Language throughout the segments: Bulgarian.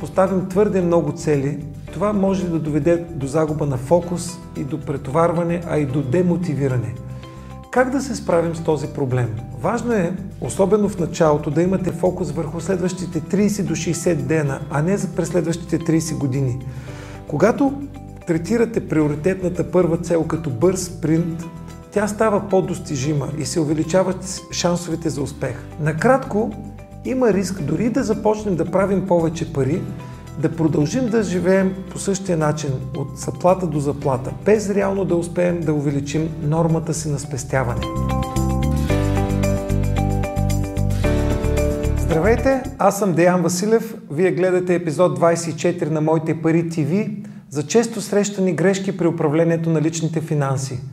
поставим твърде много цели, това може да доведе до загуба на фокус и до претоварване, а и до демотивиране. Как да се справим с този проблем? Важно е, особено в началото, да имате фокус върху следващите 30 до 60 дена, а не за през следващите 30 години. Когато третирате приоритетната първа цел като бърз спринт, тя става по-достижима и се увеличават шансовете за успех. Накратко, има риск дори да започнем да правим повече пари, да продължим да живеем по същия начин, от заплата до заплата, без реално да успеем да увеличим нормата си на спестяване. Здравейте, аз съм Деян Василев. Вие гледате епизод 24 на Моите пари ТВ за често срещани грешки при управлението на личните финанси –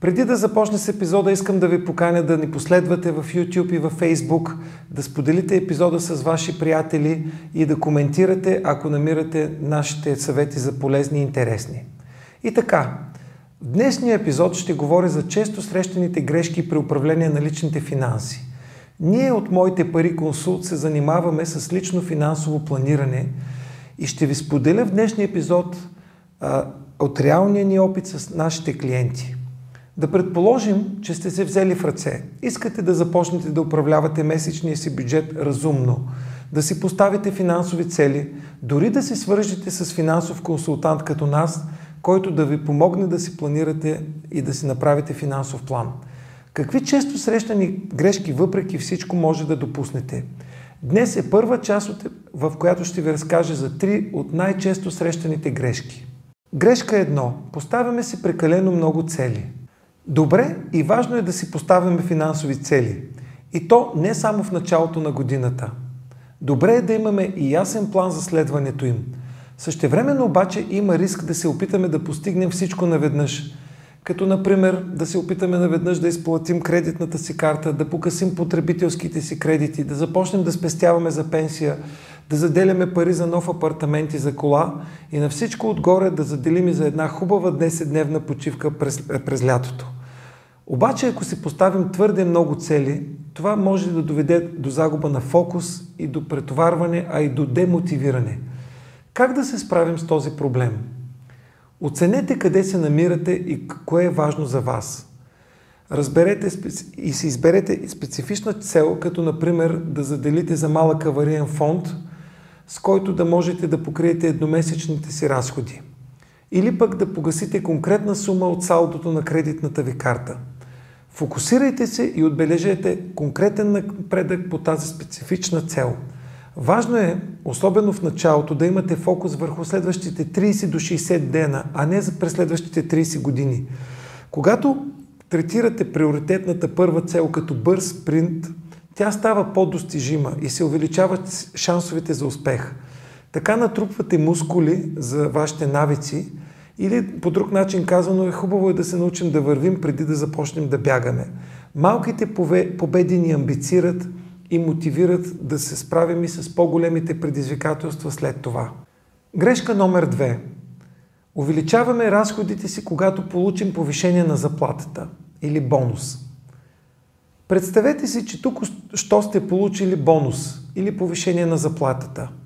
преди да започне с епизода, искам да ви поканя да ни последвате в YouTube и в Facebook, да споделите епизода с ваши приятели и да коментирате, ако намирате нашите съвети за полезни и интересни. И така, в днешния епизод ще говоря за често срещаните грешки при управление на личните финанси. Ние от моите пари консулт се занимаваме с лично финансово планиране и ще ви споделя в днешния епизод а, от реалния ни опит с нашите клиенти – да предположим, че сте се взели в ръце. Искате да започнете да управлявате месечния си бюджет разумно, да си поставите финансови цели, дори да се свържете с финансов консултант като нас, който да ви помогне да си планирате и да си направите финансов план. Какви често срещани грешки въпреки всичко може да допуснете? Днес е първа част, в която ще ви разкажа за три от най-често срещаните грешки. Грешка едно. Поставяме си прекалено много цели – Добре и важно е да си поставяме финансови цели. И то не само в началото на годината. Добре е да имаме и ясен план за следването им. Същевременно обаче има риск да се опитаме да постигнем всичко наведнъж. Като например да се опитаме наведнъж да изплатим кредитната си карта, да покасим потребителските си кредити, да започнем да спестяваме за пенсия, да заделяме пари за нов апартамент и за кола и на всичко отгоре да заделим и за една хубава 10-дневна почивка през, през лятото. Обаче, ако си поставим твърде много цели, това може да доведе до загуба на фокус и до претоварване, а и до демотивиране. Как да се справим с този проблем? Оценете къде се намирате и кое е важно за вас. Разберете и си изберете специфична цел, като например да заделите за малък авариен фонд, с който да можете да покриете едномесечните си разходи. Или пък да погасите конкретна сума от салдото на кредитната ви карта – Фокусирайте се и отбележете конкретен напредък по тази специфична цел. Важно е, особено в началото, да имате фокус върху следващите 30 до 60 дена, а не за през следващите 30 години. Когато третирате приоритетната първа цел като бърз спринт, тя става по-достижима и се увеличават шансовете за успех. Така натрупвате мускули за вашите навици, или по друг начин казано е хубаво е да се научим да вървим преди да започнем да бягаме. Малките победи ни амбицират и мотивират да се справим и с по-големите предизвикателства след това. Грешка номер две. Увеличаваме разходите си, когато получим повишение на заплатата или бонус. Представете си, че тук що сте получили бонус или повишение на заплатата –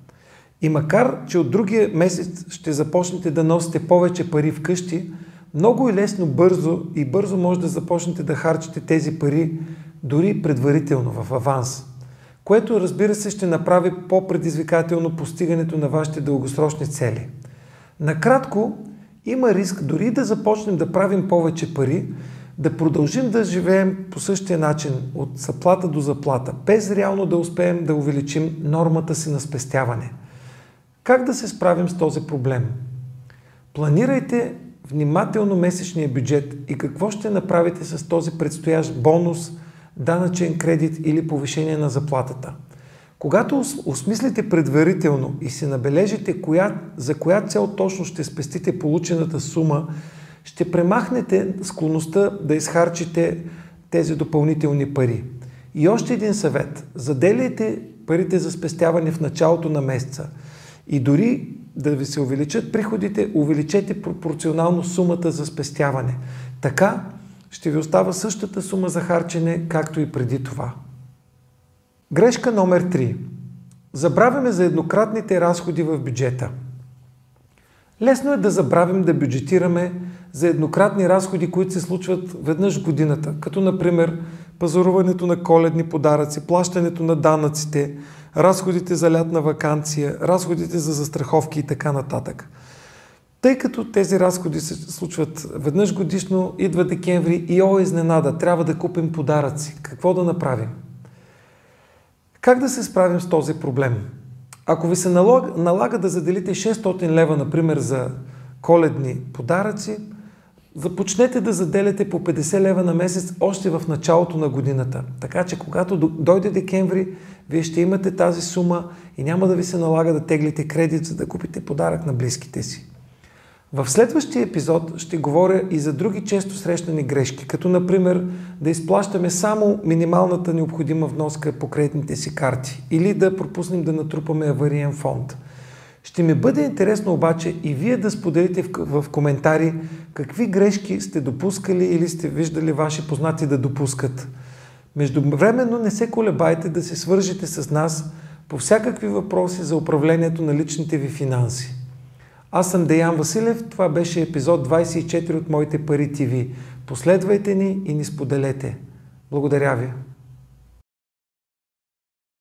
и макар, че от другия месец ще започнете да носите повече пари вкъщи, много и лесно, бързо и бързо може да започнете да харчите тези пари дори предварително в аванс, което разбира се ще направи по-предизвикателно постигането на вашите дългосрочни цели. Накратко, има риск дори да започнем да правим повече пари, да продължим да живеем по същия начин, от заплата до заплата, без реално да успеем да увеличим нормата си на спестяване – как да се справим с този проблем? Планирайте внимателно месечния бюджет и какво ще направите с този предстоящ бонус, данъчен кредит или повишение на заплатата. Когато осмислите предварително и си набележите коя, за коя цел точно ще спестите получената сума, ще премахнете склонността да изхарчите тези допълнителни пари. И още един съвет. Заделяйте парите за спестяване в началото на месеца. И дори да ви се увеличат приходите, увеличете пропорционално сумата за спестяване. Така ще ви остава същата сума за харчене, както и преди това. Грешка номер 3. Забравяме за еднократните разходи в бюджета. Лесно е да забравим да бюджетираме за еднократни разходи, които се случват веднъж в годината, като например пазаруването на коледни подаръци, плащането на данъците, разходите за лятна вакансия, разходите за застраховки и така нататък. Тъй като тези разходи се случват веднъж годишно, идва декември и о, изненада, трябва да купим подаръци. Какво да направим? Как да се справим с този проблем? Ако ви се налага, налага да заделите 600 лева, например, за коледни подаръци, започнете да заделяте по 50 лева на месец още в началото на годината. Така че когато дойде декември, вие ще имате тази сума и няма да ви се налага да теглите кредит, за да купите подарък на близките си. В следващия епизод ще говоря и за други често срещани грешки, като например да изплащаме само минималната необходима вноска по кредитните си карти или да пропуснем да натрупаме авариен фонд. Ще ми бъде интересно обаче и вие да споделите в, в коментари какви грешки сте допускали или сте виждали ваши познати да допускат. Междувременно не се колебайте да се свържете с нас по всякакви въпроси за управлението на личните ви финанси. Аз съм Деян Василев, това беше епизод 24 от Моите пари ТВ. Последвайте ни и ни споделете. Благодаря ви.